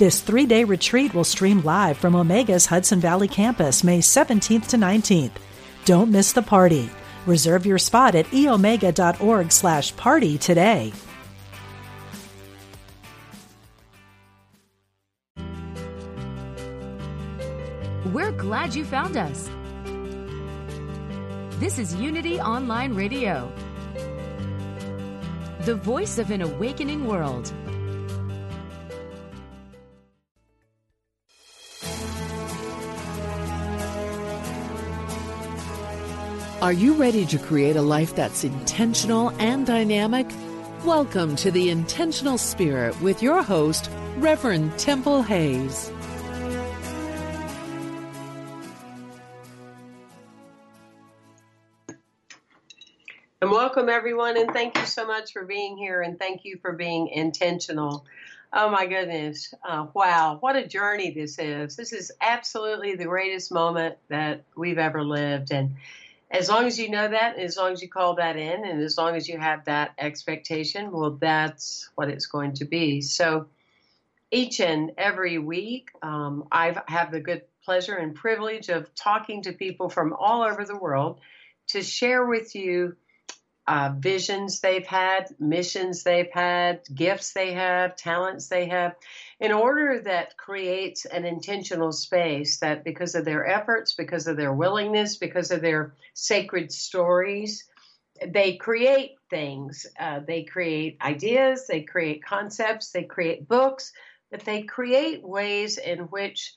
This three day retreat will stream live from Omega's Hudson Valley campus May 17th to 19th. Don't miss the party. Reserve your spot at eomega.org slash party today. We're glad you found us. This is Unity Online Radio, the voice of an awakening world. Are you ready to create a life that's intentional and dynamic? Welcome to the Intentional Spirit with your host, Reverend Temple Hayes. And welcome, everyone, and thank you so much for being here, and thank you for being intentional. Oh my goodness. Uh, wow. What a journey this is. This is absolutely the greatest moment that we've ever lived. And as long as you know that, as long as you call that in, and as long as you have that expectation, well, that's what it's going to be. So each and every week, um, I have the good pleasure and privilege of talking to people from all over the world to share with you uh, visions they've had, missions they've had, gifts they have, talents they have, in order that creates an intentional space that because of their efforts, because of their willingness, because of their sacred stories, they create things. Uh, they create ideas, they create concepts, they create books, but they create ways in which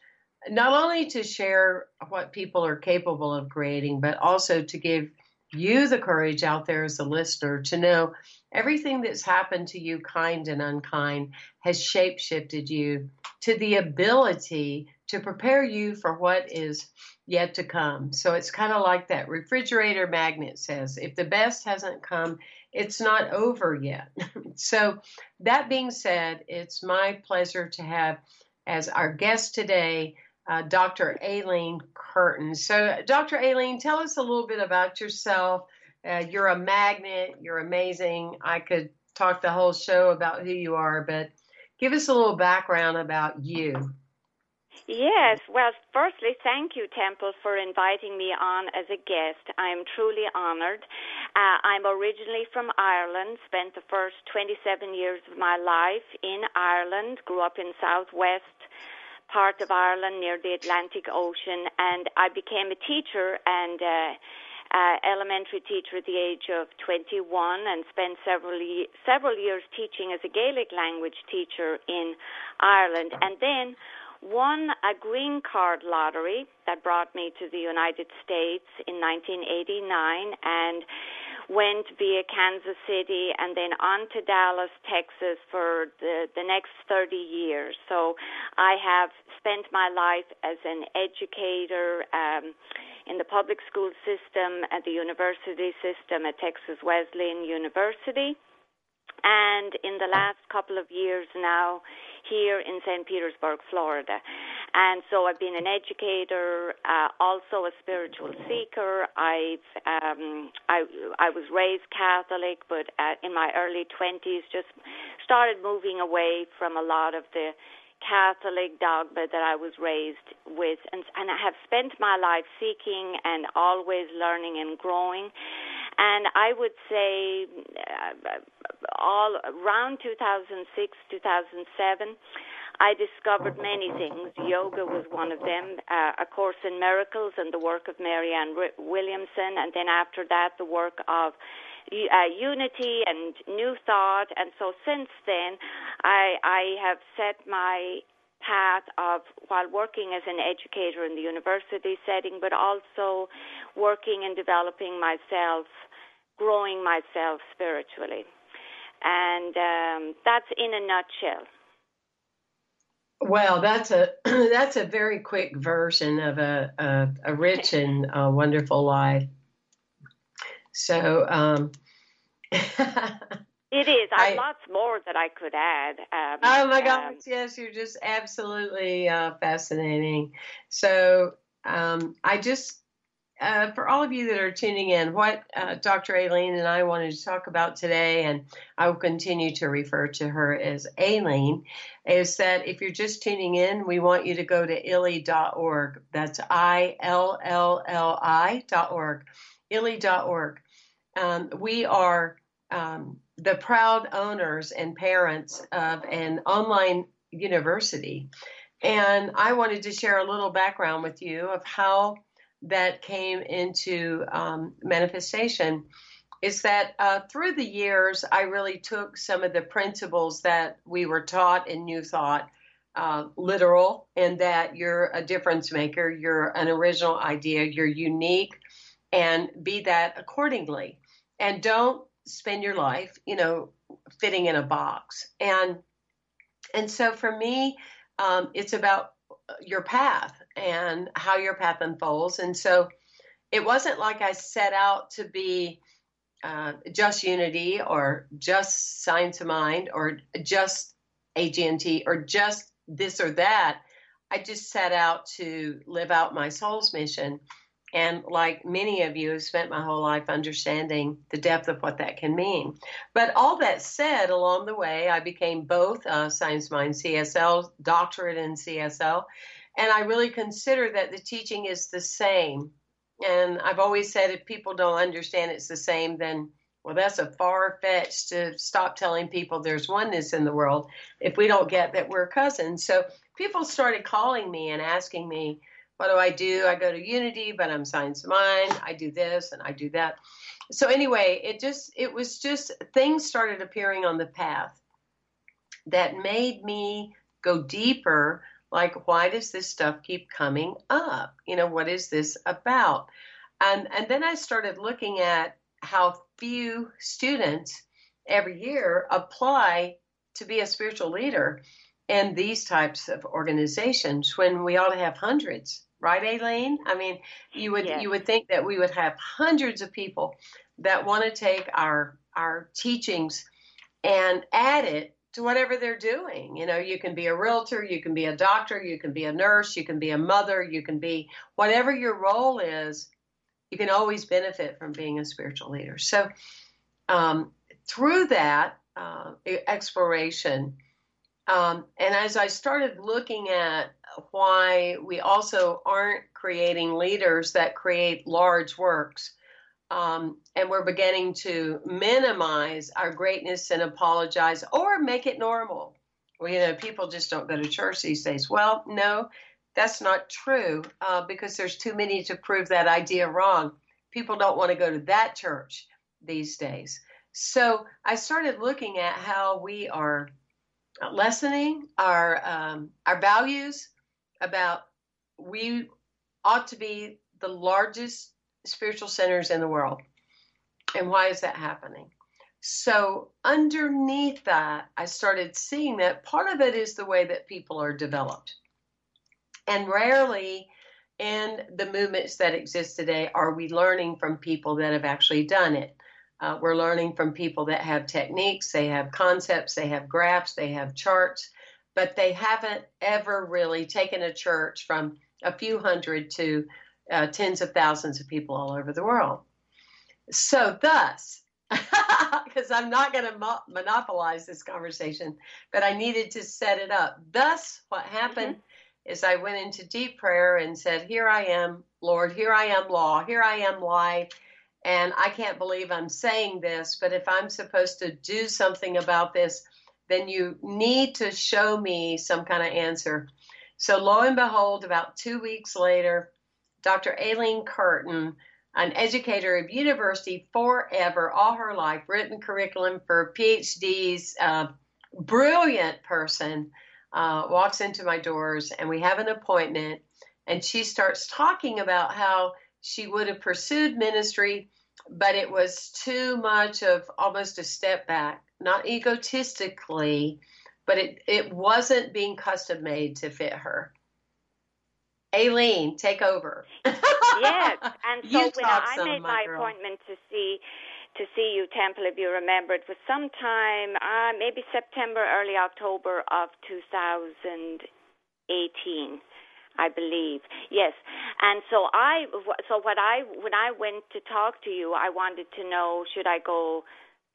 not only to share what people are capable of creating, but also to give you the courage out there as a listener to know everything that's happened to you, kind and unkind, has shape shifted you to the ability to prepare you for what is yet to come. So it's kind of like that refrigerator magnet says if the best hasn't come, it's not over yet. so, that being said, it's my pleasure to have as our guest today uh, Dr. Aileen Curtin. So, Dr. Aileen, tell us a little bit about yourself. Uh, you're a magnet, you're amazing. I could talk the whole show about who you are, but give us a little background about you. Yes, well, firstly, thank you, Temple, for inviting me on as a guest. I'm truly honored. Uh, I'm originally from Ireland, spent the first 27 years of my life in Ireland, grew up in southwest part of Ireland near the Atlantic Ocean, and I became a teacher and uh, uh, elementary teacher at the age of 21, and spent several several years teaching as a Gaelic language teacher in Ireland, and then won a green card lottery that brought me to the United States in 1989, and went via Kansas City and then on to Dallas, Texas for the, the next 30 years. So I have spent my life as an educator um, in the public school system, at the university system at Texas Wesleyan University. And in the last couple of years now, here in St. Petersburg, Florida. And so I've been an educator, uh, also a spiritual seeker. I've um, I I was raised Catholic, but uh, in my early twenties, just started moving away from a lot of the Catholic dogma that I was raised with, and, and I have spent my life seeking and always learning and growing. And I would say, uh, all around 2006, 2007. I discovered many things. Yoga was one of them, uh, A Course in Miracles and the work of Marianne Williamson, and then after that, the work of uh, Unity and New Thought. And so since then, I, I have set my path of while working as an educator in the university setting, but also working and developing myself, growing myself spiritually. And um, that's in a nutshell. Well, that's a that's a very quick version of a a, a rich and uh, wonderful life. So. Um, It is. I have lots more that I could add. Um, oh my gosh! Um, yes, you're just absolutely uh, fascinating. So um, I just, uh, for all of you that are tuning in, what uh, Dr. Aileen and I wanted to talk about today, and I will continue to refer to her as Aileen, is that if you're just tuning in, we want you to go to illi.org. That's I L L L I.org. Illi.org. Um, we are um, the proud owners and parents of an online university. And I wanted to share a little background with you of how that came into um, manifestation. Is that uh, through the years, I really took some of the principles that we were taught in New Thought uh, literal, and that you're a difference maker, you're an original idea, you're unique, and be that accordingly. And don't spend your life, you know, fitting in a box. And and so for me, um, it's about your path and how your path unfolds. And so it wasn't like I set out to be uh, just unity or just science of mind or just AGNT or just this or that. I just set out to live out my soul's mission. And like many of you, have spent my whole life understanding the depth of what that can mean. But all that said, along the way, I became both a Science Mind CSL, doctorate in CSL, and I really consider that the teaching is the same. And I've always said if people don't understand it's the same, then well, that's a far fetched to stop telling people there's oneness in the world if we don't get that we're cousins. So people started calling me and asking me, what do I do? I go to Unity, but I'm Science of Mind. I do this and I do that. So anyway, it just it was just things started appearing on the path that made me go deeper. Like, why does this stuff keep coming up? You know, what is this about? And and then I started looking at how few students every year apply to be a spiritual leader in these types of organizations when we ought to have hundreds, right, Aileen? I mean, you would yes. you would think that we would have hundreds of people that want to take our our teachings and add it to whatever they're doing. You know, you can be a realtor, you can be a doctor, you can be a nurse, you can be a mother, you can be whatever your role is. You can always benefit from being a spiritual leader. So, um, through that uh, exploration, um, and as I started looking at why we also aren't creating leaders that create large works, um, and we're beginning to minimize our greatness and apologize or make it normal. Well, you know, people just don't go to church these days. Well, no, that's not true uh, because there's too many to prove that idea wrong. People don't want to go to that church these days. So I started looking at how we are lessening our um, our values about we ought to be the largest spiritual centers in the world. And why is that happening? So, underneath that, I started seeing that part of it is the way that people are developed. And rarely in the movements that exist today are we learning from people that have actually done it. Uh, we're learning from people that have techniques, they have concepts, they have graphs, they have charts, but they haven't ever really taken a church from a few hundred to uh, tens of thousands of people all over the world. So, thus, because I'm not going to mo- monopolize this conversation, but I needed to set it up. Thus, what happened mm-hmm. is I went into deep prayer and said, Here I am, Lord, here I am, law, here I am, life and I can't believe I'm saying this, but if I'm supposed to do something about this, then you need to show me some kind of answer. So, lo and behold, about two weeks later, Dr. Aileen Curtin, an educator of university forever, all her life, written curriculum for PhDs, brilliant person, uh, walks into my doors and we have an appointment. And she starts talking about how she would have pursued ministry, but it was too much of almost a step back, not egotistically, but it, it wasn't being custom made to fit her. Aileen, take over. yes, and so You when I some, made my girl. appointment to see to see you, Temple, if you remember, it was sometime uh, maybe September, early October of 2018. I believe yes, and so I so what I when I went to talk to you, I wanted to know should I go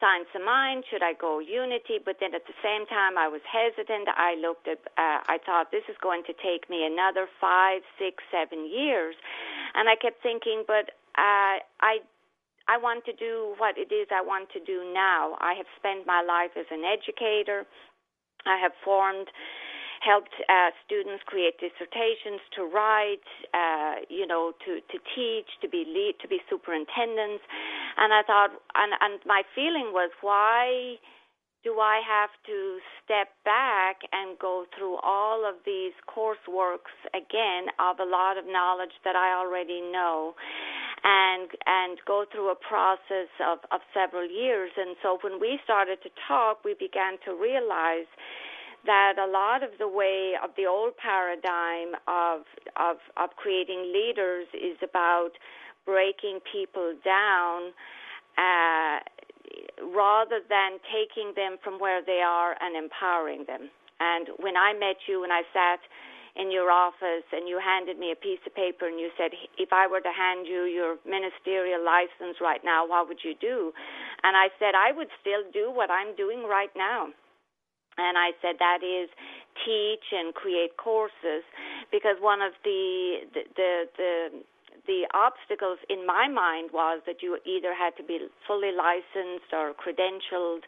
Science of Mind? Should I go Unity? But then at the same time, I was hesitant. I looked at, uh, I thought this is going to take me another five, six, seven years. And I kept thinking, but uh, I, I want to do what it is I want to do now. I have spent my life as an educator. I have formed helped uh, students create dissertations, to write, uh, you know, to, to teach, to be lead, to be superintendents. And I thought, and, and my feeling was, why do I have to step back and go through all of these courseworks again of a lot of knowledge that I already know? and and go through a process of, of several years. And so when we started to talk, we began to realize that a lot of the way of the old paradigm of of of creating leaders is about breaking people down uh, rather than taking them from where they are and empowering them. And when I met you and I sat in your office and you handed me a piece of paper and you said, if I were to hand you your ministerial license right now, what would you do? And I said, I would still do what I'm doing right now. And I said that is teach and create courses because one of the the the, the the obstacles in my mind was that you either had to be fully licensed or credentialed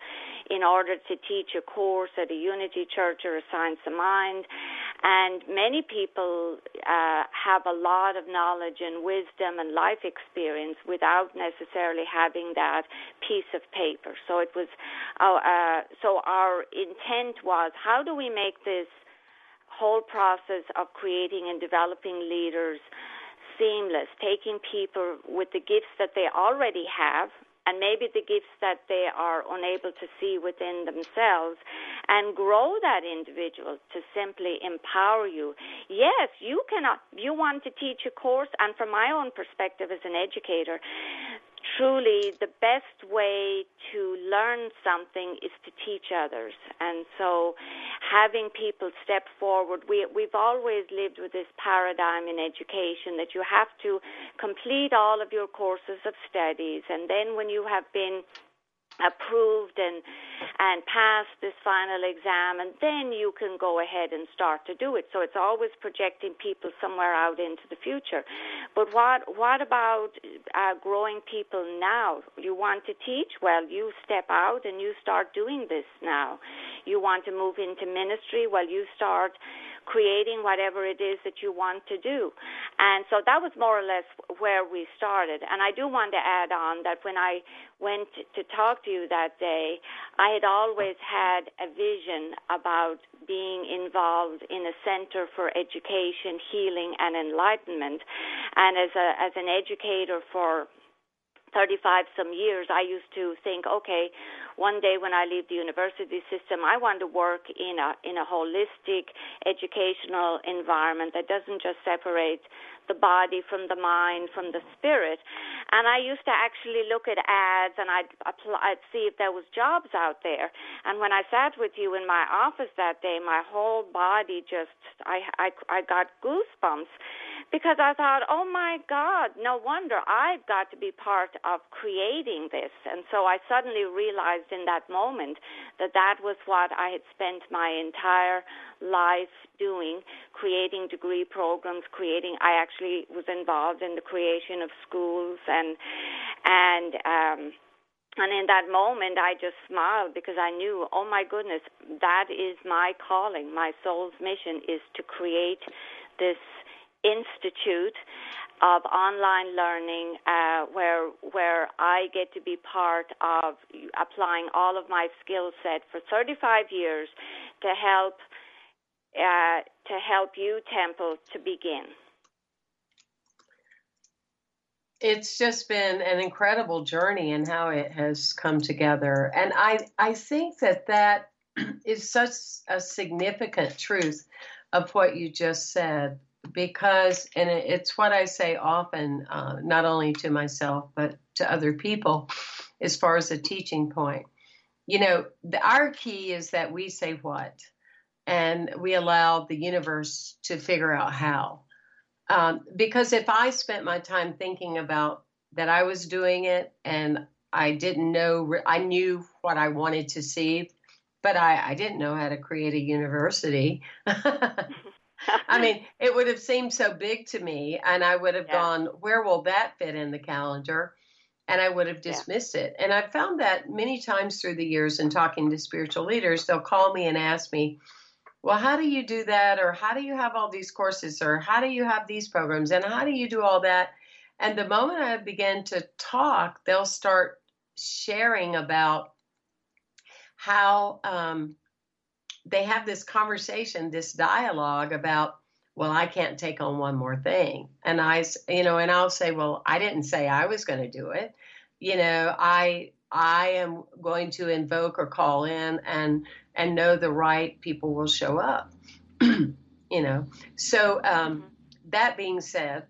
in order to teach a course at a Unity Church or a Science of Mind. And many people uh, have a lot of knowledge and wisdom and life experience without necessarily having that piece of paper. So it was, uh, uh, so our intent was, how do we make this whole process of creating and developing leaders seamless, taking people with the gifts that they already have and maybe the gifts that they are unable to see within themselves and grow that individual to simply empower you. Yes, you cannot you want to teach a course and from my own perspective as an educator, truly the best way to learn something is to teach others. And so having people step forward, we, we've always lived with this paradigm in education that you have to complete all of your courses of studies. And then when you have been approved and and pass this final exam and then you can go ahead and start to do it. So it's always projecting people somewhere out into the future. But what what about uh, growing people now? You want to teach? Well you step out and you start doing this now. You want to move into ministry? Well you start creating whatever it is that you want to do. And so that was more or less where we started. And I do want to add on that when I went to talk to you that day, I had always had a vision about being involved in a center for education, healing, and enlightenment. And as a as an educator for 35 some years, I used to think, okay, one day when I leave the university system, I want to work in a in a holistic educational environment that doesn't just separate the body from the mind from the spirit. And I used to actually look at ads and I'd apply, I'd see if there was jobs out there. And when I sat with you in my office that day, my whole body just I I I got goosebumps because I thought, oh my God, no wonder I've got to be part of creating this. And so I suddenly realized in that moment that that was what I had spent my entire life doing, creating degree programs, creating, I actually was involved in the creation of schools and, and, um, and in that moment, I just smiled because I knew, oh my goodness, that is my calling. My soul's mission is to create this institute of online learning uh, where where I get to be part of applying all of my skill set for 35 years to help uh, to help you Temple to begin. It's just been an incredible journey and how it has come together, and I I think that that is such a significant truth of what you just said because, and it's what I say often, uh, not only to myself, but to other people, as far as a teaching point. You know, the, our key is that we say what, and we allow the universe to figure out how. Um, because if I spent my time thinking about that I was doing it and I didn't know, I knew what I wanted to see, but I, I didn't know how to create a university. I mean, it would have seemed so big to me, and I would have yeah. gone, where will that fit in the calendar? And I would have dismissed yeah. it. And I've found that many times through the years in talking to spiritual leaders, they'll call me and ask me, well, how do you do that? Or how do you have all these courses? Or how do you have these programs? And how do you do all that? And the moment I begin to talk, they'll start sharing about how um, they have this conversation, this dialogue about, well, I can't take on one more thing. And I, you know, and I'll say, well, I didn't say I was going to do it. You know, I, I am going to invoke or call in and, and know the right people will show up. you know, so um, that being said,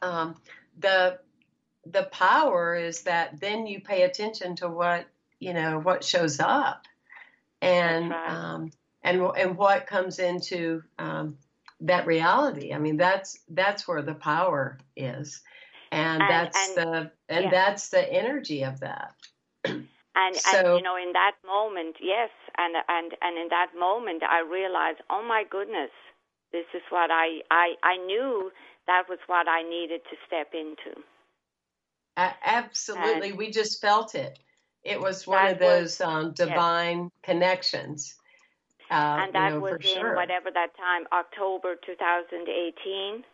um, the the power is that then you pay attention to what you know what shows up and right. um, and and what comes into um, that reality. I mean, that's that's where the power is, and, and that's and, the and yeah. that's the energy of that. And, so, and you know, in that moment, yes, and and and in that moment, I realized, oh my goodness, this is what I I I knew that was what I needed to step into. absolutely, and, we just felt it. It was one of those was, um, divine yes. connections. Uh, and that you know, was in sure. whatever that time, October 2018,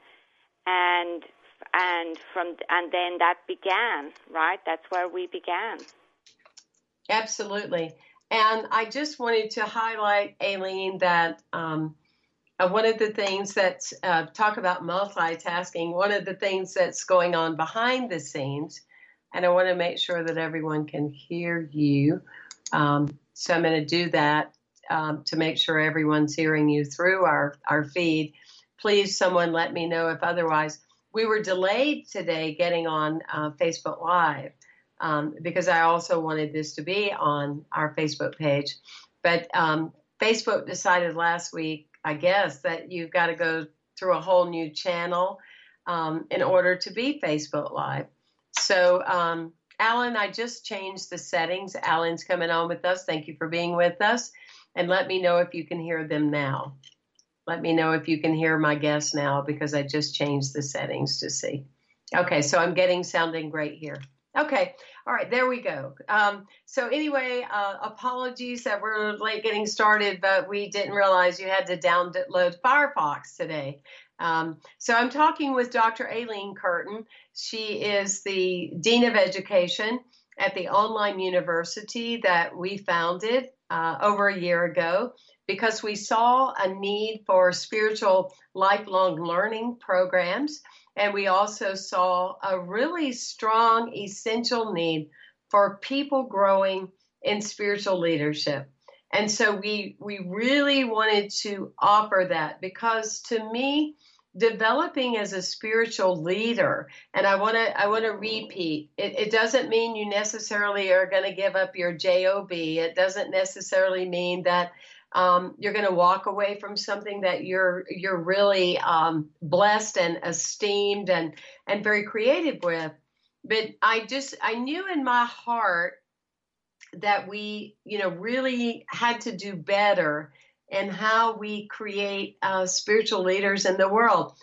and and from and then that began, right? That's where we began. Absolutely, and I just wanted to highlight, Aileen, that um, uh, one of the things that uh, talk about multitasking. One of the things that's going on behind the scenes and I want to make sure that everyone can hear you. Um, so I'm going to do that um, to make sure everyone's hearing you through our, our feed. Please, someone let me know if otherwise. We were delayed today getting on uh, Facebook Live um, because I also wanted this to be on our Facebook page. But um, Facebook decided last week, I guess, that you've got to go through a whole new channel um, in order to be Facebook Live. So, um, Alan, I just changed the settings. Alan's coming on with us. Thank you for being with us. And let me know if you can hear them now. Let me know if you can hear my guests now because I just changed the settings to see. Okay, so I'm getting sounding great here. Okay, all right, there we go. Um, so anyway, uh, apologies that we're late getting started, but we didn't realize you had to download Firefox today. Um, so I'm talking with Dr. Aileen Curtin. She is the Dean of Education at the online university that we founded uh, over a year ago because we saw a need for spiritual lifelong learning programs. And we also saw a really strong, essential need for people growing in spiritual leadership. And so we we really wanted to offer that because to me, developing as a spiritual leader. And i want to i want to repeat it, it, doesn't mean you necessarily are going to give up your job it doesn't necessarily mean that um, you're going to walk away from something that you're you're really um, blessed and esteemed and and very creative with. But i just i knew in my heart that we you know really had to do better and how we create uh, spiritual leaders in the world.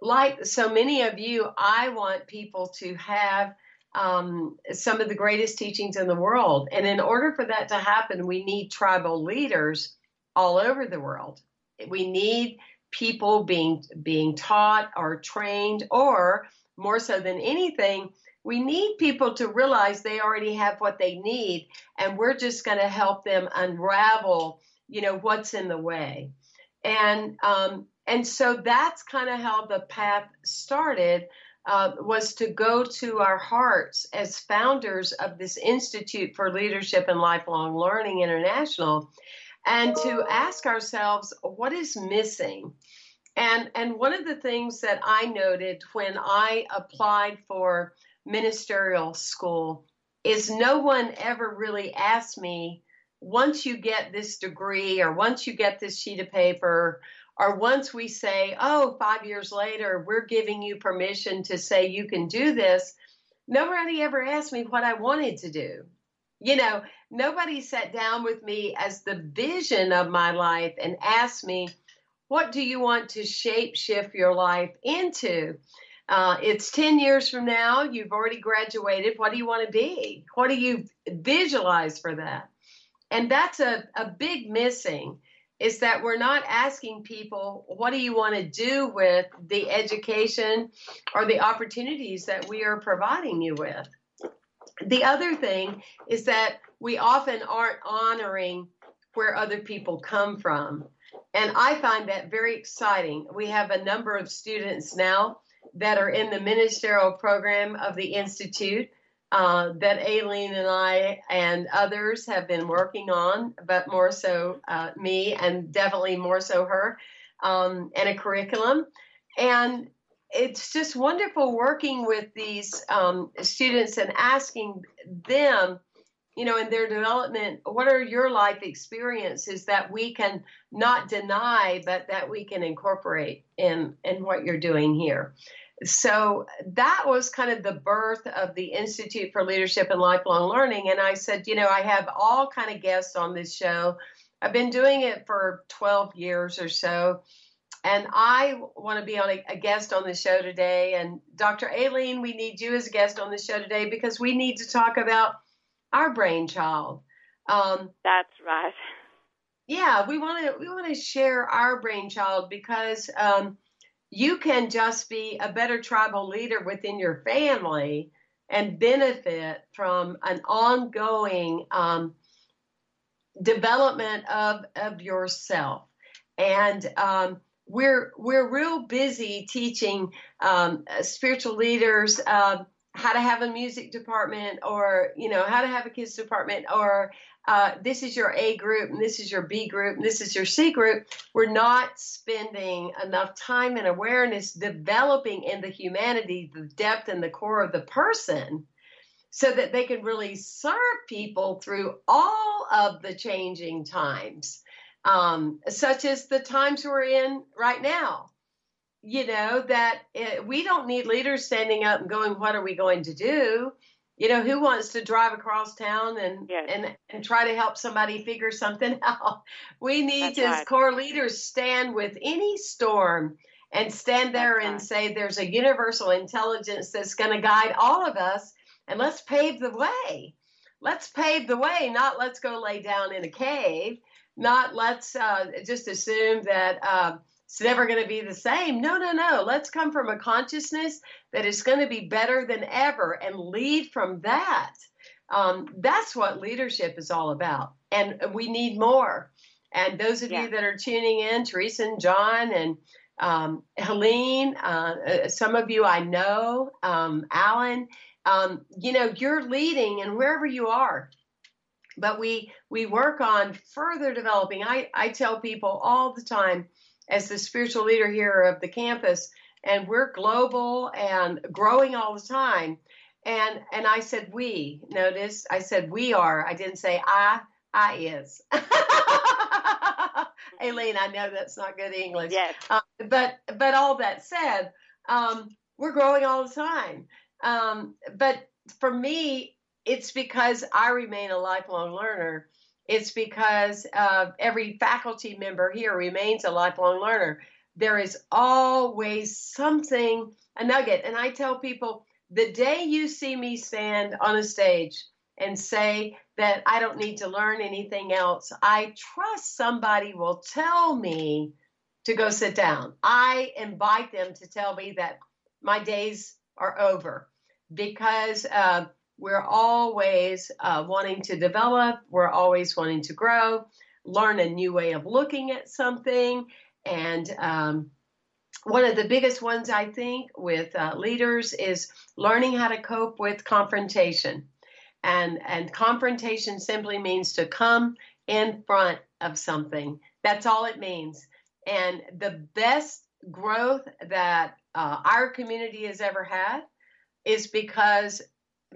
Like so many of you, I want people to have um, some of the greatest teachings in the world. And in order for that to happen, we need tribal leaders all over the world. We need people being being taught or trained, or more so than anything, we need people to realize they already have what they need, and we're just going to help them unravel you know what's in the way and um, and so that's kind of how the path started uh, was to go to our hearts as founders of this Institute for Leadership and Lifelong Learning International and to ask ourselves what is missing. And, and one of the things that I noted when I applied for ministerial school is no one ever really asked me once you get this degree or once you get this sheet of paper or once we say, oh, five years later, we're giving you permission to say you can do this, nobody ever asked me what I wanted to do. You know, nobody sat down with me as the vision of my life and asked me, what do you want to shape shift your life into? Uh, it's 10 years from now. You've already graduated. What do you want to be? What do you visualize for that? And that's a, a big missing is that we're not asking people, what do you want to do with the education or the opportunities that we are providing you with? The other thing is that we often aren't honoring where other people come from. And I find that very exciting. We have a number of students now that are in the ministerial program of the Institute uh, that Aileen and I and others have been working on, but more so uh, me and definitely more so her, um, and a curriculum. And it's just wonderful working with these um, students and asking them, you know, in their development, what are your life experiences that we can not deny, but that we can incorporate in in what you're doing here so that was kind of the birth of the institute for leadership and lifelong learning. And i said you know i have all kind of guests on this show. I've been doing it for 12 years or so. And i want to be on a, a guest on the show today. And dr aileen we need you as a guest on the show today because we need to talk about our brainchild. Um, that's right. Yeah we want to we want to share our brainchild because um, you can just be a better tribal leader within your family and benefit from an ongoing um, development of, of yourself. And um, we're we're real busy teaching um, spiritual leaders uh, how to have a music department, or you know how to have a kids department, or uh, this is your A group and this is your B group and this is your C group, we're not spending enough time and awareness developing in the humanity, the depth and the core of the person so that they can really serve people through all of the changing times, um, such as the times we're in right now. You know, that it, we don't need leaders standing up and going, What are we going to do? you know who wants to drive across town and yes. and and try to help somebody figure something out we need That's to right. as core leaders stand with any storm and stand there That's and right. say there's a universal intelligence that's going to guide all of us and let's pave the way let's pave the way not let's go lay down in a cave not let's uh, just assume that uh, it's never going to be the same. No, no, no. Let's come from a consciousness that is going to be better than ever and lead from that. Um, that's what leadership is all about. And we need more. And those of yeah. you that are tuning in, Teresa and John and um, Helene, uh, uh some of you I know, um, Alan, um, you know, you're leading and wherever you are. But we we work on further developing. I, I tell people all the time, as the spiritual leader here of the campus, and we're global and growing all the time. And and I said we. Notice I said we are. I didn't say I. I is. Aileen, I know that's not good English. Yes. Uh, but but all that said, um, we're growing all the time. Um, but for me, it's because I remain a lifelong learner it's because uh, every faculty member here remains a lifelong learner. There is always something, a nugget. And I tell people the day you see me stand on a stage and say that I don't need to learn anything else, I trust somebody will tell me to go sit down. I invite them to tell me that my days are over because uh, we're always uh, wanting to develop, we're always wanting to grow, learn a new way of looking at something, and um, one of the biggest ones I think with uh, leaders is learning how to cope with confrontation. And, and confrontation simply means to come in front of something. That's all it means. And the best growth that uh, our community has ever had is because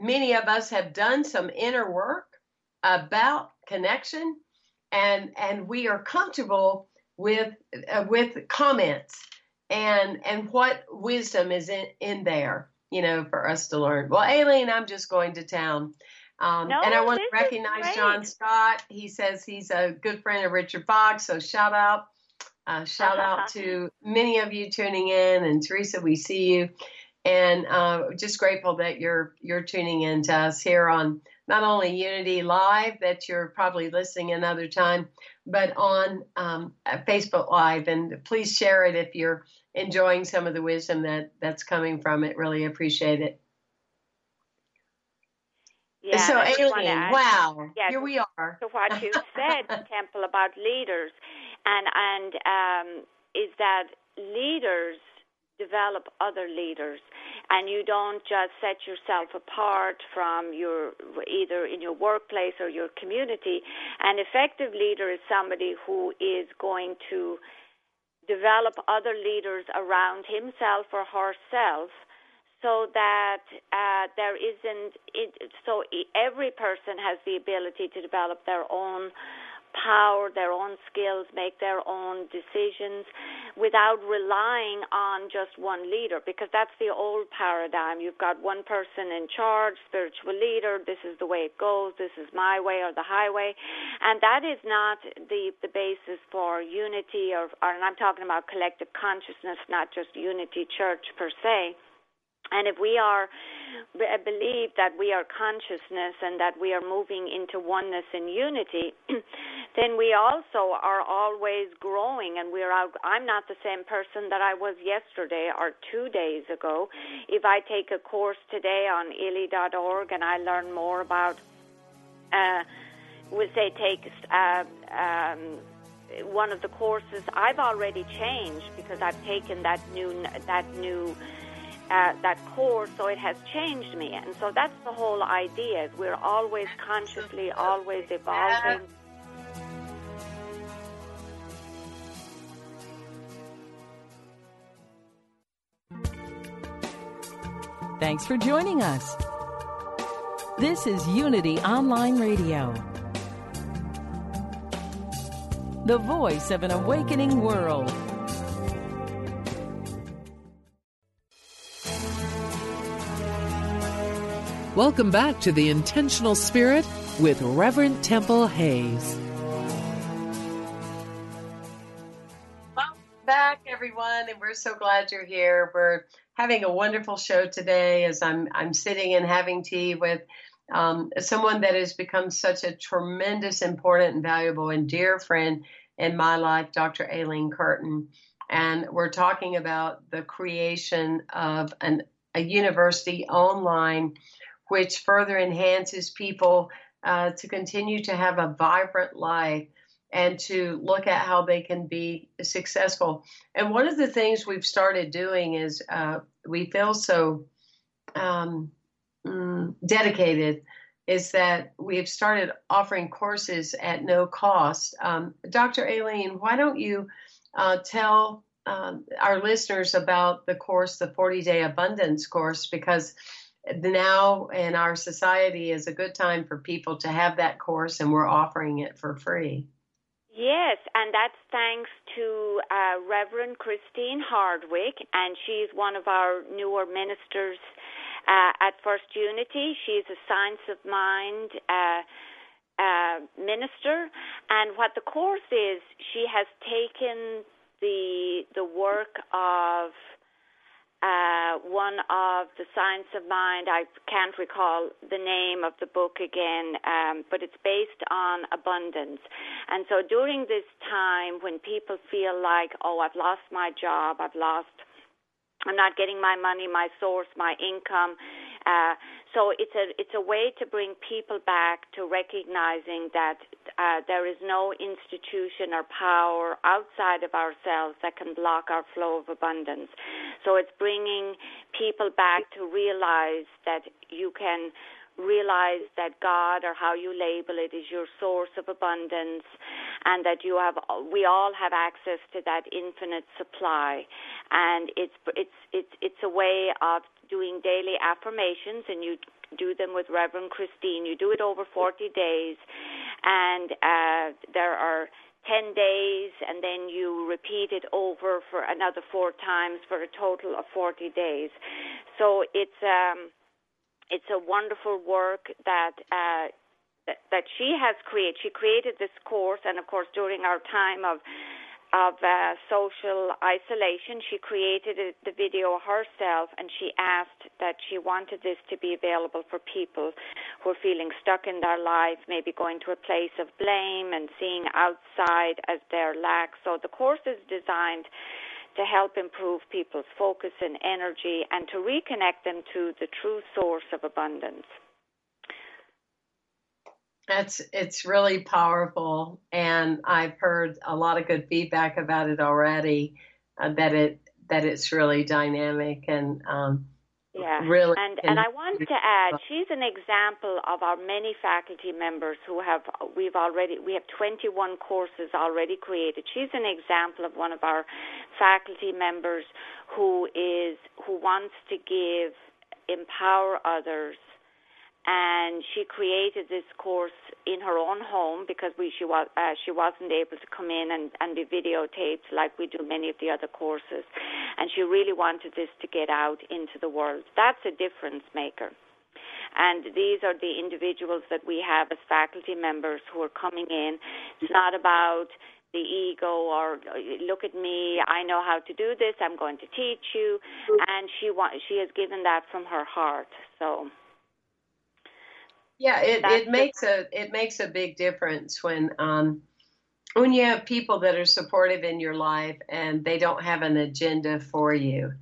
many of us have done some inner work about connection and and we are comfortable with uh, with comments and and what wisdom is in in there you know for us to learn well aileen i'm just going to town um, no, and I want to recognize John Scott. He says he's a good friend of Richard Fox, so shout out. Uh, shout out to many of you tuning in, and Teresa, we see you, and uh, just grateful that you're you're tuning in to us here on not only Unity Live that you're probably listening another time, but on um, Facebook Live, and please share it if you're enjoying some of the wisdom that that's coming from it. Really appreciate it. Yeah, so Aileen, wow, yeah, here we are. So what you said, Temple, about leaders, and and um, is that leaders develop other leaders, and you don't just set yourself apart from your either in your workplace or your community. An effective leader is somebody who is going to develop other leaders around himself or herself so that uh, there isn't it, so every person has the ability to develop their own power, their own skills, make their own decisions without relying on just one leader because that's the old paradigm. You've got one person in charge, spiritual leader, this is the way it goes, this is my way or the highway. And that is not the, the basis for unity or, or and I'm talking about collective consciousness, not just unity church per se. And if we are believe that we are consciousness and that we are moving into oneness and unity, then we also are always growing and we're out. I'm not the same person that I was yesterday or two days ago. If I take a course today on illi.org and I learn more about, uh, we say take uh, um, one of the courses, I've already changed because I've taken that new that new that core, so it has changed me. And so that's the whole idea. We're always consciously, always evolving. Thanks for joining us. This is Unity Online Radio, the voice of an awakening world. Welcome back to The Intentional Spirit with Reverend Temple Hayes. Welcome back, everyone, and we're so glad you're here. We're having a wonderful show today as I'm, I'm sitting and having tea with um, someone that has become such a tremendous, important, and valuable and dear friend in my life, Dr. Aileen Curtin. And we're talking about the creation of an, a university online which further enhances people uh, to continue to have a vibrant life and to look at how they can be successful. And one of the things we've started doing is uh, we feel so um, mm, dedicated is that we've started offering courses at no cost. Um, Dr. Aileen, why don't you uh, tell um, our listeners about the course, the 40 Day Abundance course, because now in our society is a good time for people to have that course, and we're offering it for free. Yes, and that's thanks to uh, Reverend Christine Hardwick, and she's one of our newer ministers uh, at First Unity. She's a Science of Mind uh, uh minister, and what the course is, she has taken the the work of one of the Science of Mind. I can't recall the name of the book again, um, but it's based on abundance. And so during this time when people feel like, oh, I've lost my job, I've lost, I'm not getting my money, my source, my income. Uh, so it's a it's a way to bring people back to recognizing that uh, there is no institution or power outside of ourselves that can block our flow of abundance. So it's bringing people back to realize that you can realize that God or how you label it is your source of abundance and that you have we all have access to that infinite supply and it's it's it's it's a way of doing daily affirmations and you do them with Reverend Christine you do it over 40 days and uh there are 10 days and then you repeat it over for another four times for a total of 40 days so it's um it's a wonderful work that uh, that, that she has created. She created this course, and of course, during our time of of uh, social isolation, she created a, the video herself, and she asked that she wanted this to be available for people who are feeling stuck in their life, maybe going to a place of blame and seeing outside as their lack. So the course is designed to help improve people's focus and energy and to reconnect them to the true source of abundance. That's it's really powerful, and I've heard a lot of good feedback about it already. Uh, that it that it's really dynamic and um, yeah. Really. And and I want to add, she's an example of our many faculty members who have we've already we have 21 courses already created. She's an example of one of our faculty members who is who wants to give empower others and she created this course in her own home because we she was uh, she wasn't able to come in and and be videotaped like we do many of the other courses. And she really wanted this to get out into the world. That's a difference maker. And these are the individuals that we have as faculty members who are coming in. It's not about the ego or look at me i know how to do this i'm going to teach you. And she want she has given that from her heart. So yeah, it, it makes a it makes a big difference when um, when you have people that are supportive in your life and they don't have an agenda for you,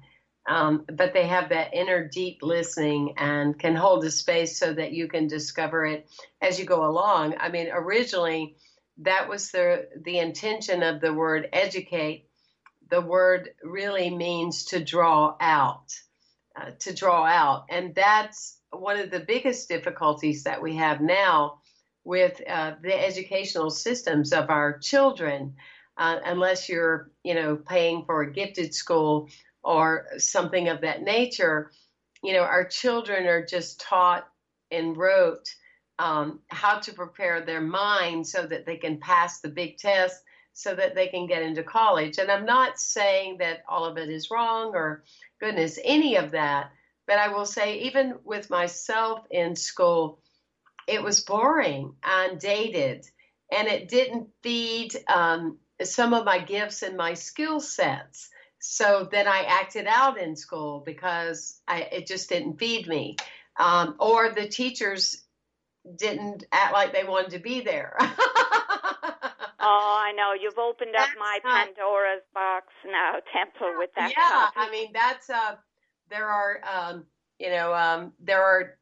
um, but they have that inner deep listening and can hold a space so that you can discover it as you go along. I mean, originally that was the the intention of the word educate. The word really means to draw out, uh, to draw out, and that's one of the biggest difficulties that we have now with uh, the educational systems of our children, uh, unless you're, you know, paying for a gifted school or something of that nature, you know, our children are just taught and rote um, how to prepare their mind so that they can pass the big test so that they can get into college. And I'm not saying that all of it is wrong or goodness, any of that. But I will say, even with myself in school, it was boring and dated, and it didn't feed um, some of my gifts and my skill sets. So then I acted out in school because I, it just didn't feed me. Um, or the teachers didn't act like they wanted to be there. oh, I know. You've opened up that's my Pandora's box now, Temple, with that. Yeah, topic. I mean that's uh, there are, um, you know, um, there are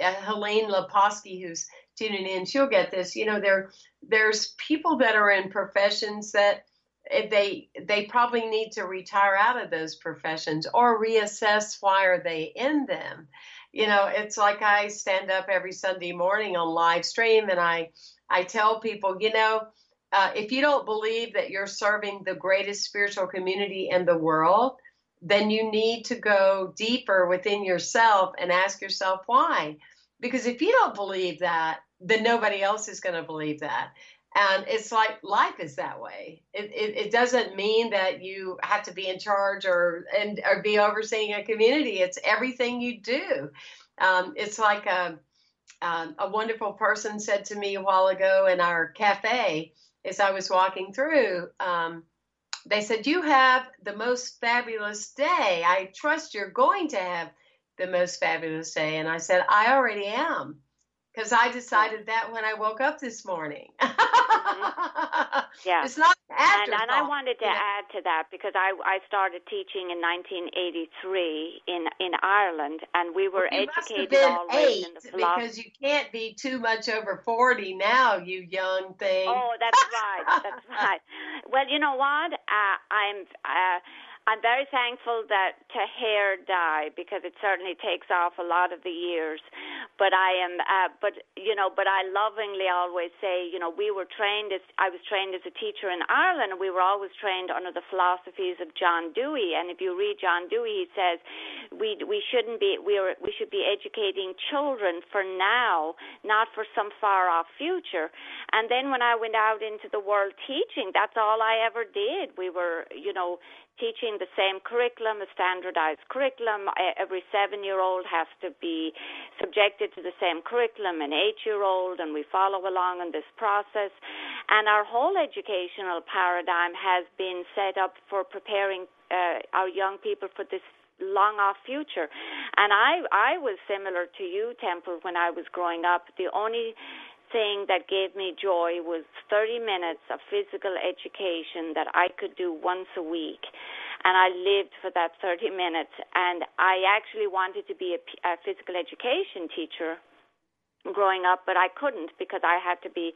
uh, Helene Leposki who's tuning in. She'll get this. You know, there there's people that are in professions that eh, they they probably need to retire out of those professions or reassess why are they in them. You know, it's like I stand up every Sunday morning on live stream and I I tell people, you know, uh, if you don't believe that you're serving the greatest spiritual community in the world, then you need to go deeper within yourself and ask yourself why. Because if you don't believe that, then nobody else is going to believe that. And it's like life is that way. It, it, it, doesn't mean that you have to be in charge or and or be overseeing a community. It's everything you do. Um, it's like a um, a wonderful person said to me a while ago in our cafe as I was walking through. Um, they said, You have the most fabulous day. I trust you're going to have the most fabulous day. And I said, I already am because I decided that when I woke up this morning. mm-hmm. Yeah, it's not and, and I wanted to yeah. add to that because I I started teaching in 1983 in in Ireland, and we were well, educated always in the philosophy. Because you can't be too much over 40 now, you young thing. Oh, that's right. that's right. Well, you know what? Uh, I'm. Uh, I'm very thankful that to hair dye because it certainly takes off a lot of the years. But I am, uh, but you know, but I lovingly always say, you know, we were trained as I was trained as a teacher in Ireland, and we were always trained under the philosophies of John Dewey. And if you read John Dewey, he says we we shouldn't be we are we should be educating children for now, not for some far off future. And then when I went out into the world teaching, that's all I ever did. We were, you know, teaching the same curriculum, a standardized curriculum. Every seven year old has to be subjected to the same curriculum, an eight year old, and we follow along in this process. And our whole educational paradigm has been set up for preparing uh, our young people for this long off future. And I I was similar to you, Temple, when I was growing up. The only thing that gave me joy was 30 minutes of physical education that I could do once a week. And I lived for that 30 minutes. And I actually wanted to be a, a physical education teacher growing up, but I couldn't because I had to be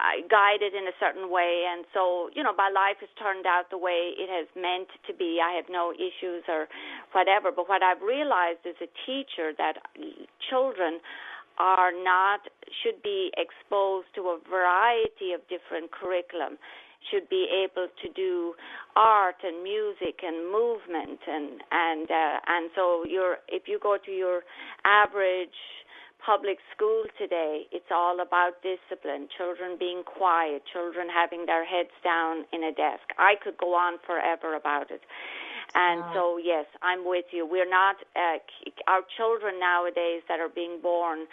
uh, guided in a certain way. And so, you know, my life has turned out the way it has meant to be. I have no issues or whatever. But what I've realized as a teacher that children are not should be exposed to a variety of different curriculum should be able to do art and music and movement and and uh, and so you're if you go to your average public school today it's all about discipline children being quiet children having their heads down in a desk. I could go on forever about it and wow. so, yes, I'm with you. We're not, uh, our children nowadays that are being born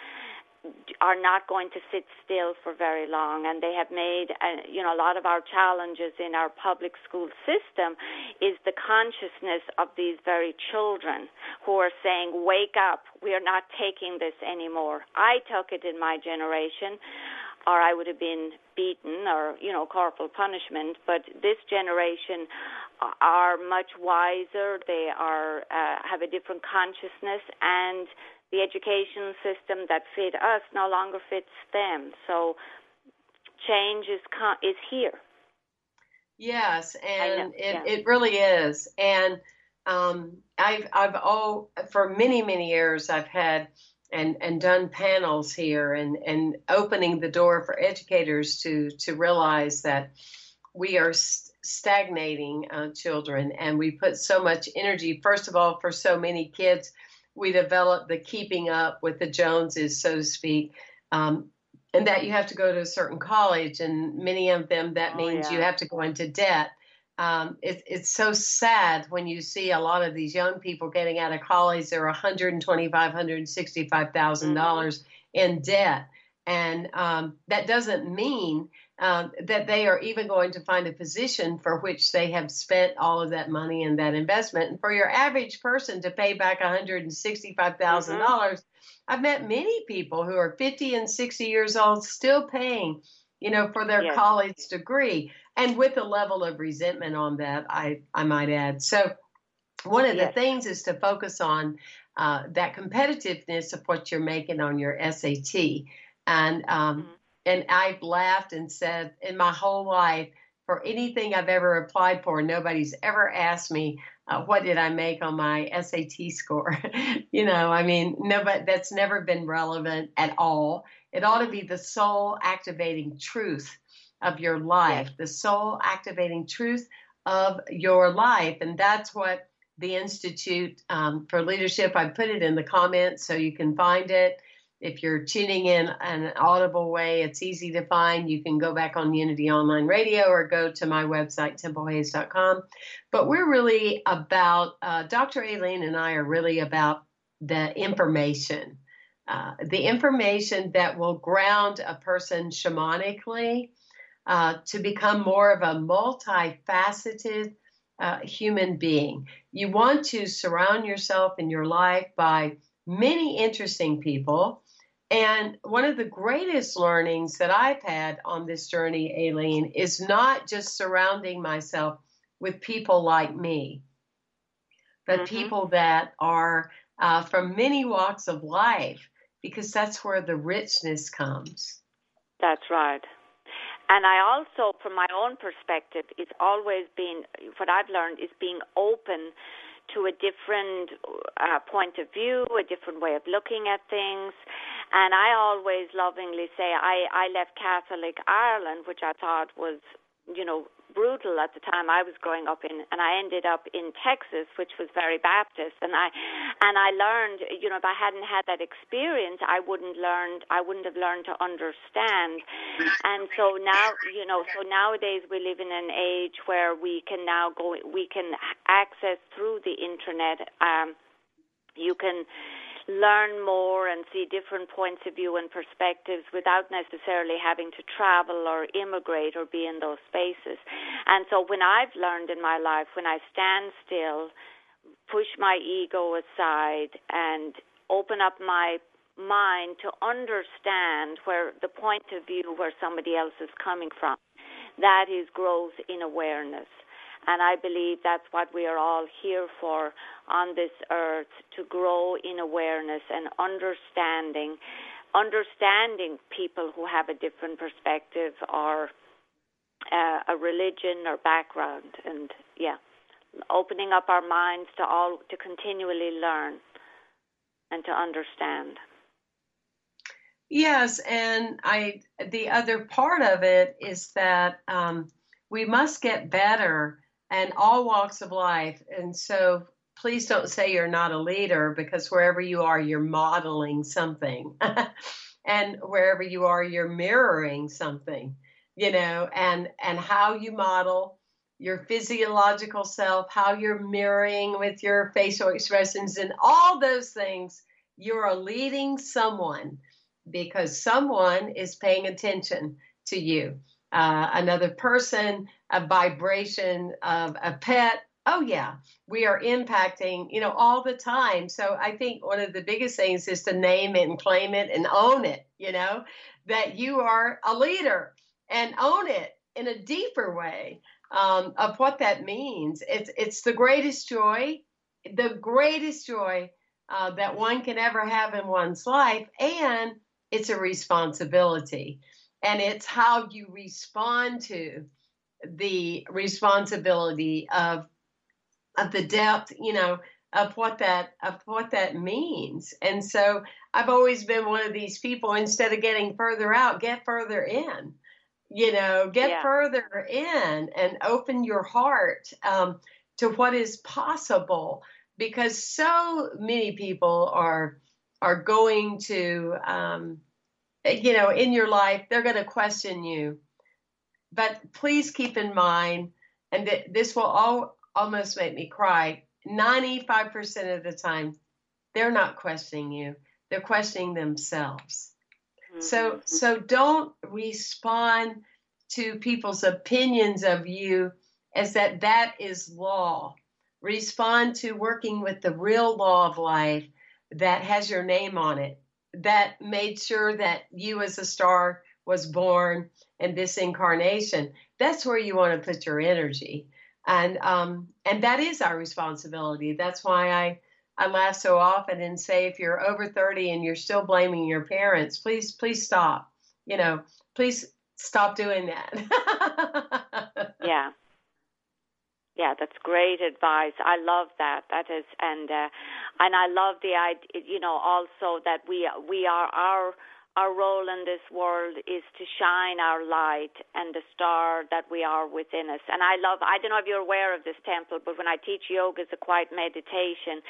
are not going to sit still for very long and they have made uh, you know a lot of our challenges in our public school system is the consciousness of these very children who are saying wake up we are not taking this anymore i took it in my generation or i would have been beaten or you know corporal punishment but this generation are much wiser. They are uh, have a different consciousness, and the education system that fit us no longer fits them. So change is is here. Yes, and it, yeah. it really is. And um, I've I've all for many many years I've had and and done panels here and and opening the door for educators to to realize that we are stagnating uh, children, and we put so much energy. First of all, for so many kids, we develop the keeping up with the Joneses, so to speak. Um, and that you have to go to a certain college, and many of them that oh, means yeah. you have to go into debt. Um, it, it's so sad when you see a lot of these young people getting out of college. They're one hundred and twenty-five, hundred sixty-five thousand mm-hmm. dollars in debt, and um, that doesn't mean um, that they are even going to find a position for which they have spent all of that money and that investment. And for your average person to pay back $165,000, mm-hmm. I've met many people who are 50 and 60 years old still paying, you know, for their yes. college degree and with a level of resentment on that, I, I might add. So, one of yes. the things is to focus on uh, that competitiveness of what you're making on your SAT. And um, mm-hmm and I've laughed and said in my whole life for anything I've ever applied for, nobody's ever asked me uh, what did I make on my SAT score. you know, I mean, no, but that's never been relevant at all. It ought to be the soul activating truth of your life, the soul activating truth of your life, and that's what the Institute um, for Leadership. I put it in the comments so you can find it. If you're tuning in an audible way, it's easy to find. You can go back on Unity Online Radio or go to my website, templehayes.com. But we're really about, uh, Dr. Aileen and I are really about the information. Uh, the information that will ground a person shamanically uh, to become more of a multifaceted uh, human being. You want to surround yourself in your life by many interesting people And one of the greatest learnings that I've had on this journey, Aileen, is not just surrounding myself with people like me, but mm-hmm. people that are uh, from many walks of life, because that's where the richness comes. That's right. And I also, from my own perspective, it's always been what I've learned is being open to a different uh, point of view, a different way of looking at things. And I always lovingly say I, I left Catholic Ireland, which I thought was, you know, brutal at the time I was growing up in, and I ended up in Texas, which was very Baptist. And I, and I learned, you know, if I hadn't had that experience, I wouldn't learned, I wouldn't have learned to understand. And so now, you know, so nowadays we live in an age where we can now go, we can access through the internet. Um, you can learn more and see different points of view and perspectives without necessarily having to travel or immigrate or be in those spaces. And so when I've learned in my life, when I stand still, push my ego aside and open up my mind to understand where the point of view where somebody else is coming from, that is growth in awareness. And I believe that's what we are all here for on this earth to grow in awareness and understanding, understanding people who have a different perspective or uh, a religion or background. And yeah, opening up our minds to all, to continually learn and to understand. Yes, and I the other part of it is that um, we must get better and all walks of life. And so please don't say you're not a leader because wherever you are, you're modeling something. and wherever you are, you're mirroring something, you know, and, and how you model your physiological self, how you're mirroring with your facial expressions, and all those things, you're leading someone because someone is paying attention to you. Uh, another person, a vibration of a pet. Oh, yeah, we are impacting, you know, all the time. So I think one of the biggest things is to name it and claim it and own it, you know, that you are a leader and own it in a deeper way um, of what that means. It's, it's the greatest joy, the greatest joy uh, that one can ever have in one's life. And it's a responsibility. And it's how you respond to the responsibility of of the depth, you know, of what that of what that means. And so I've always been one of these people. Instead of getting further out, get further in. You know, get yeah. further in and open your heart um, to what is possible. Because so many people are are going to, um, you know, in your life, they're going to question you but please keep in mind, and th- this will all almost make me cry. 95% of the time, they're not questioning you; they're questioning themselves. Mm-hmm. So, so don't respond to people's opinions of you as that that is law. Respond to working with the real law of life that has your name on it, that made sure that you as a star was born in this incarnation, that's where you want to put your energy. And um, and that is our responsibility. That's why I I laugh so often and say if you're over 30 and you're still blaming your parents, please please stop. You know, please stop doing that. yeah. Yeah, that's great advice. I love that. That is, and uh, and I love the idea. You know, also that we we are our our role in this world is to shine our light and the star that we are within us. And I love, I don't know if you're aware of this Temple, but when I teach yoga as a quiet meditation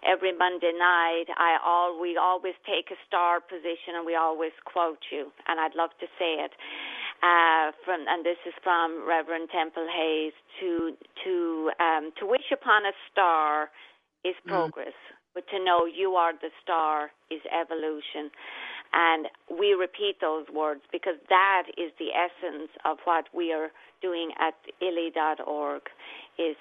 every Monday night, I all, we always take a star position and we always quote you. And I'd love to say it. Uh, from, and this is from Reverend Temple Hayes to, to, um, to wish upon a star is mm. progress, mm. but to know you are the star is evolution. And we repeat those words because that is the essence of what we are doing at illi.org is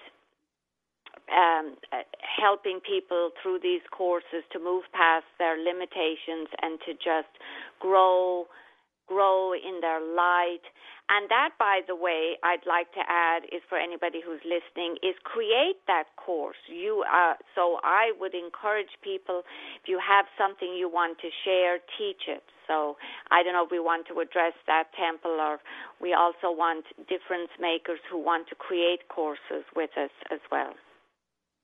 um, helping people through these courses to move past their limitations and to just grow grow in their light and that, by the way, I'd like to add is for anybody who's listening is create that course. You uh, so I would encourage people if you have something you want to share, teach it. So I don't know if we want to address that Temple or we also want difference makers who want to create courses with us as well.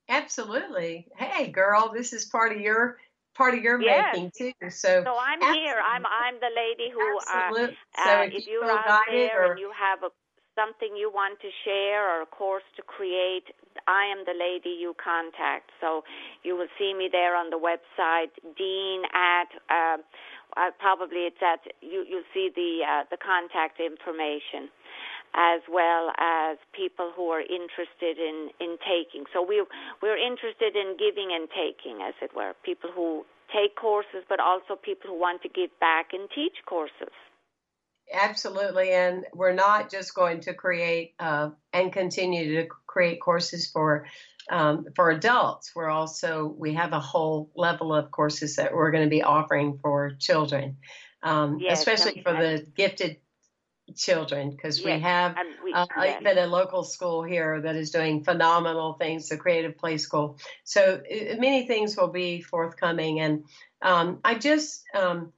Absolutely. Hey, girl, this is part of your part of your yes. making too. So, so I'm absolutely. here. I'm I'm the lady who. Absolutely. Uh, so uh, if, if you you're feel out there or and you have a something you want to share or a course to create, I am the lady you contact. So you will see me there on the website, Dean at. Uh, uh, probably it's at you. You'll see the uh, the contact information as well as people who are interested in, in taking. So we, we're interested in giving and taking, as it were, people who take courses, but also people who want to give back and teach courses. Absolutely, and we're not just going to create uh, and continue to create courses for um, for adults. We're also we have a whole level of courses that we're going to be offering for children, um, yes, especially for the gifted children because yes, we have we, uh, even a local school here that is doing phenomenal things the creative play school. So uh, many things will be forthcoming and um, i just um,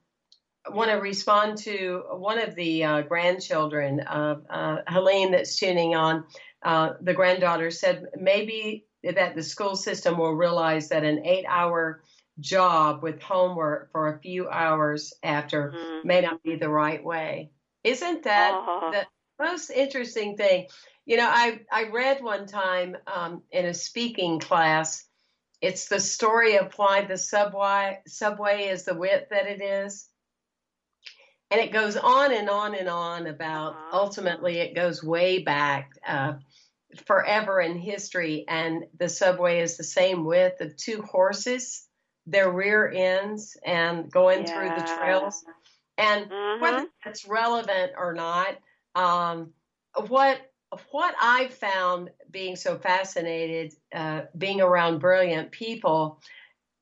want to respond to one of the uh, grandchildren of uh, helene that's tuning on. Uh, the granddaughter said maybe that the school system will realize that an eight hour job with homework for a few hours after mm-hmm. may not be the right way isn't that oh. the most interesting thing? You know, I, I read one time um, in a speaking class, it's the story of why the subway, subway is the width that it is. And it goes on and on and on about uh-huh. ultimately it goes way back uh, forever in history. And the subway is the same width of two horses, their rear ends, and going yeah. through the trails. And mm-hmm. whether that's relevant or not, um, what what I've found being so fascinated, uh, being around brilliant people,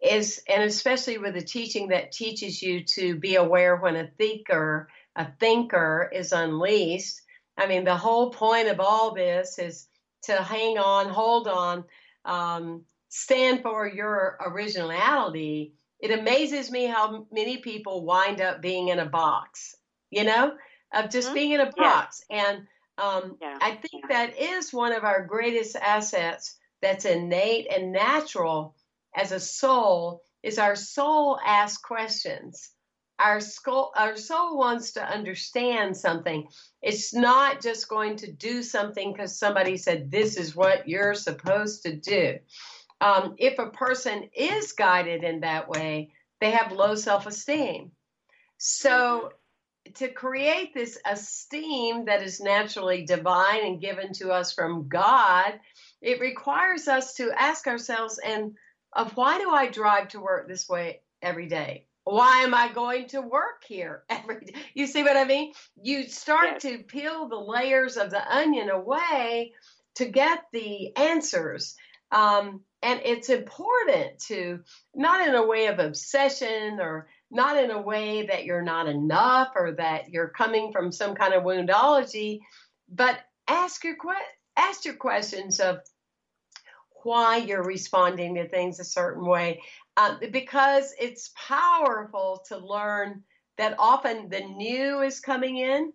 is, and especially with the teaching that teaches you to be aware when a thinker, a thinker is unleashed. I mean, the whole point of all this is to hang on, hold on, um, stand for your originality it amazes me how many people wind up being in a box, you know, of just mm-hmm. being in a box. Yeah. And um, yeah. I think yeah. that is one of our greatest assets that's innate and natural as a soul is our soul asks questions. Our soul, our soul wants to understand something. It's not just going to do something because somebody said this is what you're supposed to do um, if a person is guided in that way, they have low self esteem. So, to create this esteem that is naturally divine and given to us from God, it requires us to ask ourselves, and of why do I drive to work this way every day? Why am I going to work here every day? You see what I mean? You start yes. to peel the layers of the onion away to get the answers. Um, and it's important to, not in a way of obsession or not in a way that you're not enough or that you're coming from some kind of woundology, but ask your, ask your questions of why you're responding to things a certain way. Uh, because it's powerful to learn that often the new is coming in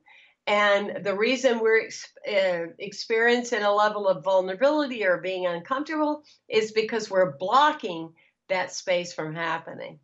and the reason we're ex- uh, experiencing a level of vulnerability or being uncomfortable is because we're blocking that space from happening.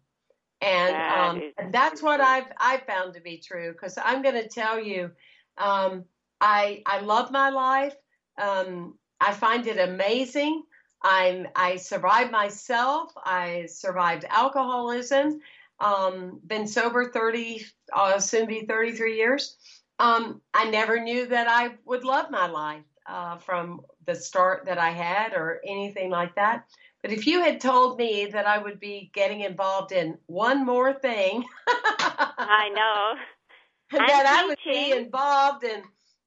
And, that um, and that's what I've I've found to be true. Because I'm going to tell you, um, I I love my life. Um, I find it amazing. I'm I survived myself. I survived alcoholism. Um, been sober 30, uh, soon be 33 years um, I never knew that I would love my life uh, from the start that I had or anything like that. But if you had told me that I would be getting involved in one more thing, I know. that I would be involved in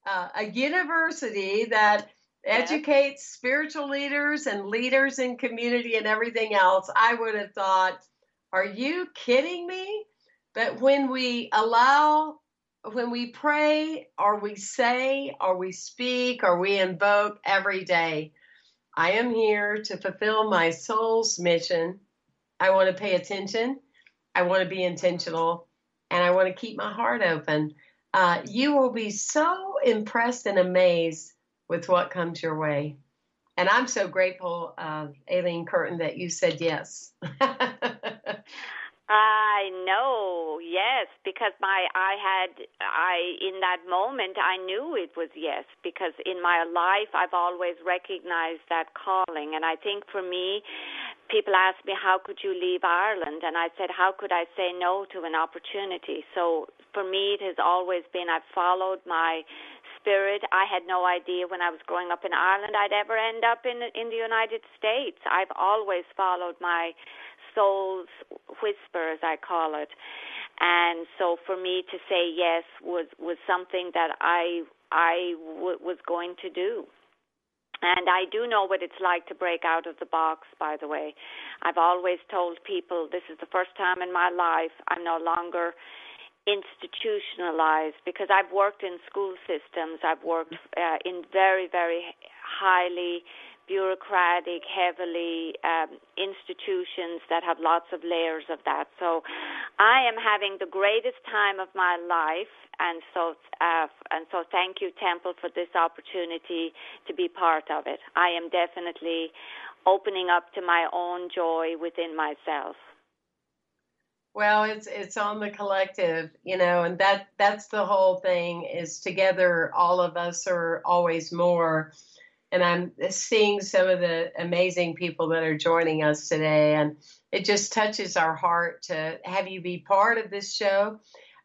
uh, a university that educates spiritual leaders and leaders in community and everything else, I would have thought, are you kidding me? But when we allow, when we pray or we say or we speak or we invoke every day, I am here to fulfill my soul's mission. I want to pay attention. I want to be intentional and I want to keep my heart open. Uh, you will be so impressed and amazed with what comes your way. And I'm so grateful, uh, Aileen Curtin, that you said yes. I know, yes, because my I had I in that moment I knew it was yes because in my life I've always recognized that calling. And I think for me people ask me how could you leave Ireland? And I said how could I say no to an opportunity? So for me it has always been I've followed my spirit. I had no idea when I was growing up in Ireland I'd ever end up in in the United States. I've always followed my soul's whisper, as I call it. And so for me to say yes was was something that I I w- was going to do. And I do know what it's like to break out of the box, by the way. I've always told people this is the first time in my life I'm no longer institutionalized because I've worked in school systems. I've worked uh, in very, very highly bureaucratic, heavily um, institutions that have lots of layers of that. So I am having the greatest time of my life, and so uh, and so thank you, Temple, for this opportunity to be part of it. I am definitely opening up to my own joy within myself. Well, it's it's on the collective, you know, and that that's the whole thing is together all of us are always more. And I'm seeing some of the amazing people that are joining us today and it just touches our heart to have you be part of this show.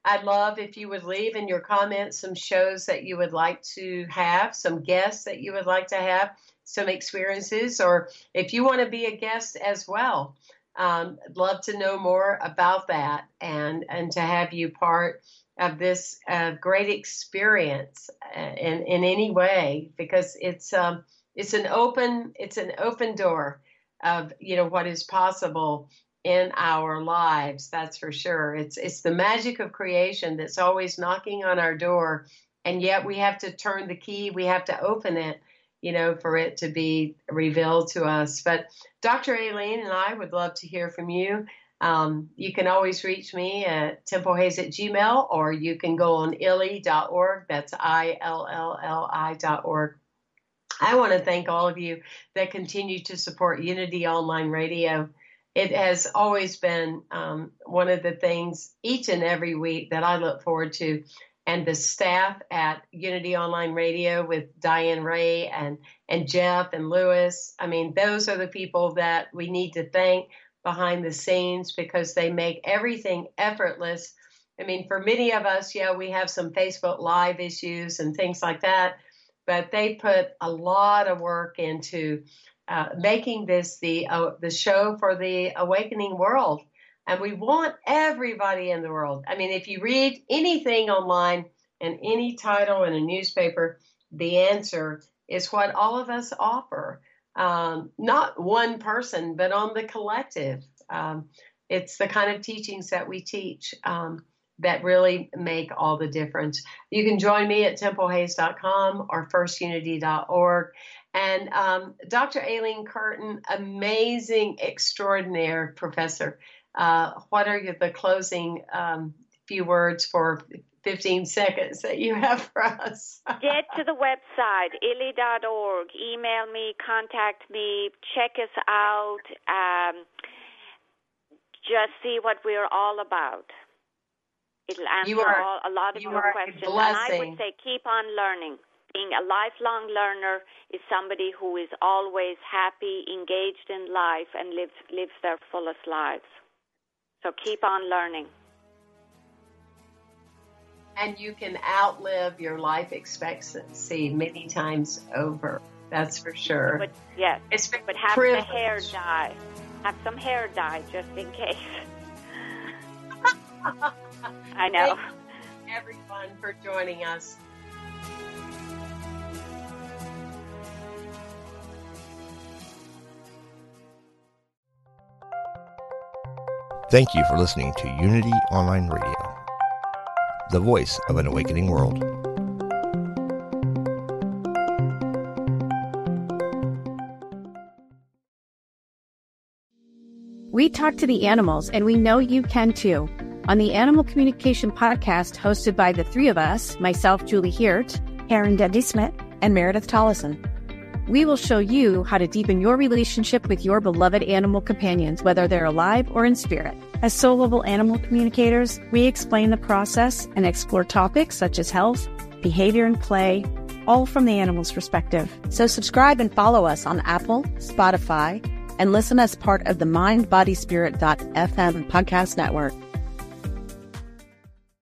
I'd love if you would leave in your comments some shows that you would like to have, some guests that you would like to have, some experiences, or if you want to be a guest as well um, I'd love to know more about that and and to have you part of this uh, great experience uh, in in any way because it's um, it's an open it's an open door of you know what is possible in our lives that's for sure it's it's the magic of creation that's always knocking on our door and yet we have to turn the key we have to open it you know, for it to be revealed to us. But Dr. Aileen and I would love to hear from you. Um, you can always reach me at templehayes at gmail, or you can go on illi.org. That's I L L L I.org. I want to thank all of you that continue to support Unity Online Radio. It has always been um, one of the things each and every week that I look forward to and the staff at Unity Online Radio with Diane Ray and, and Jeff and Lewis. I mean, those are the people that we need to thank behind the scenes because they make everything effortless. I mean, for many of us, yeah, we have some Facebook Live issues and things like that, but they put a lot of work into uh, making this the uh, the show for the awakening world. And we want everybody in the world. I mean, if you read anything online and any title in a newspaper, the answer is what all of us offer. Um, not one person, but on the collective. Um, it's the kind of teachings that we teach um, that really make all the difference. You can join me at templehayes.com or firstunity.org. And um, Dr. Aileen Curtin, amazing, extraordinary professor. Uh, what are the closing um, few words for 15 seconds that you have for us? Get to the website, illi.org. Email me, contact me, check us out. Um, just see what we're all about. It'll answer are, all, a lot of your questions. And I would say keep on learning. Being a lifelong learner is somebody who is always happy, engaged in life, and lives lives their fullest lives. So keep on learning. And you can outlive your life expectancy many times over. That's for sure. But yes, it's but have privilege. the hair dye. Have some hair dye just in case. I know. Thank everyone for joining us. Thank you for listening to Unity Online Radio, the voice of an awakening world. We talk to the animals, and we know you can too. On the Animal Communication Podcast, hosted by the three of us myself, Julie Hiert, Aaron Debbie Smith, and Meredith Tollison. We will show you how to deepen your relationship with your beloved animal companions, whether they're alive or in spirit. As soul level animal communicators, we explain the process and explore topics such as health, behavior, and play, all from the animal's perspective. So subscribe and follow us on Apple, Spotify, and listen as part of the mindbodyspirit.fm podcast network.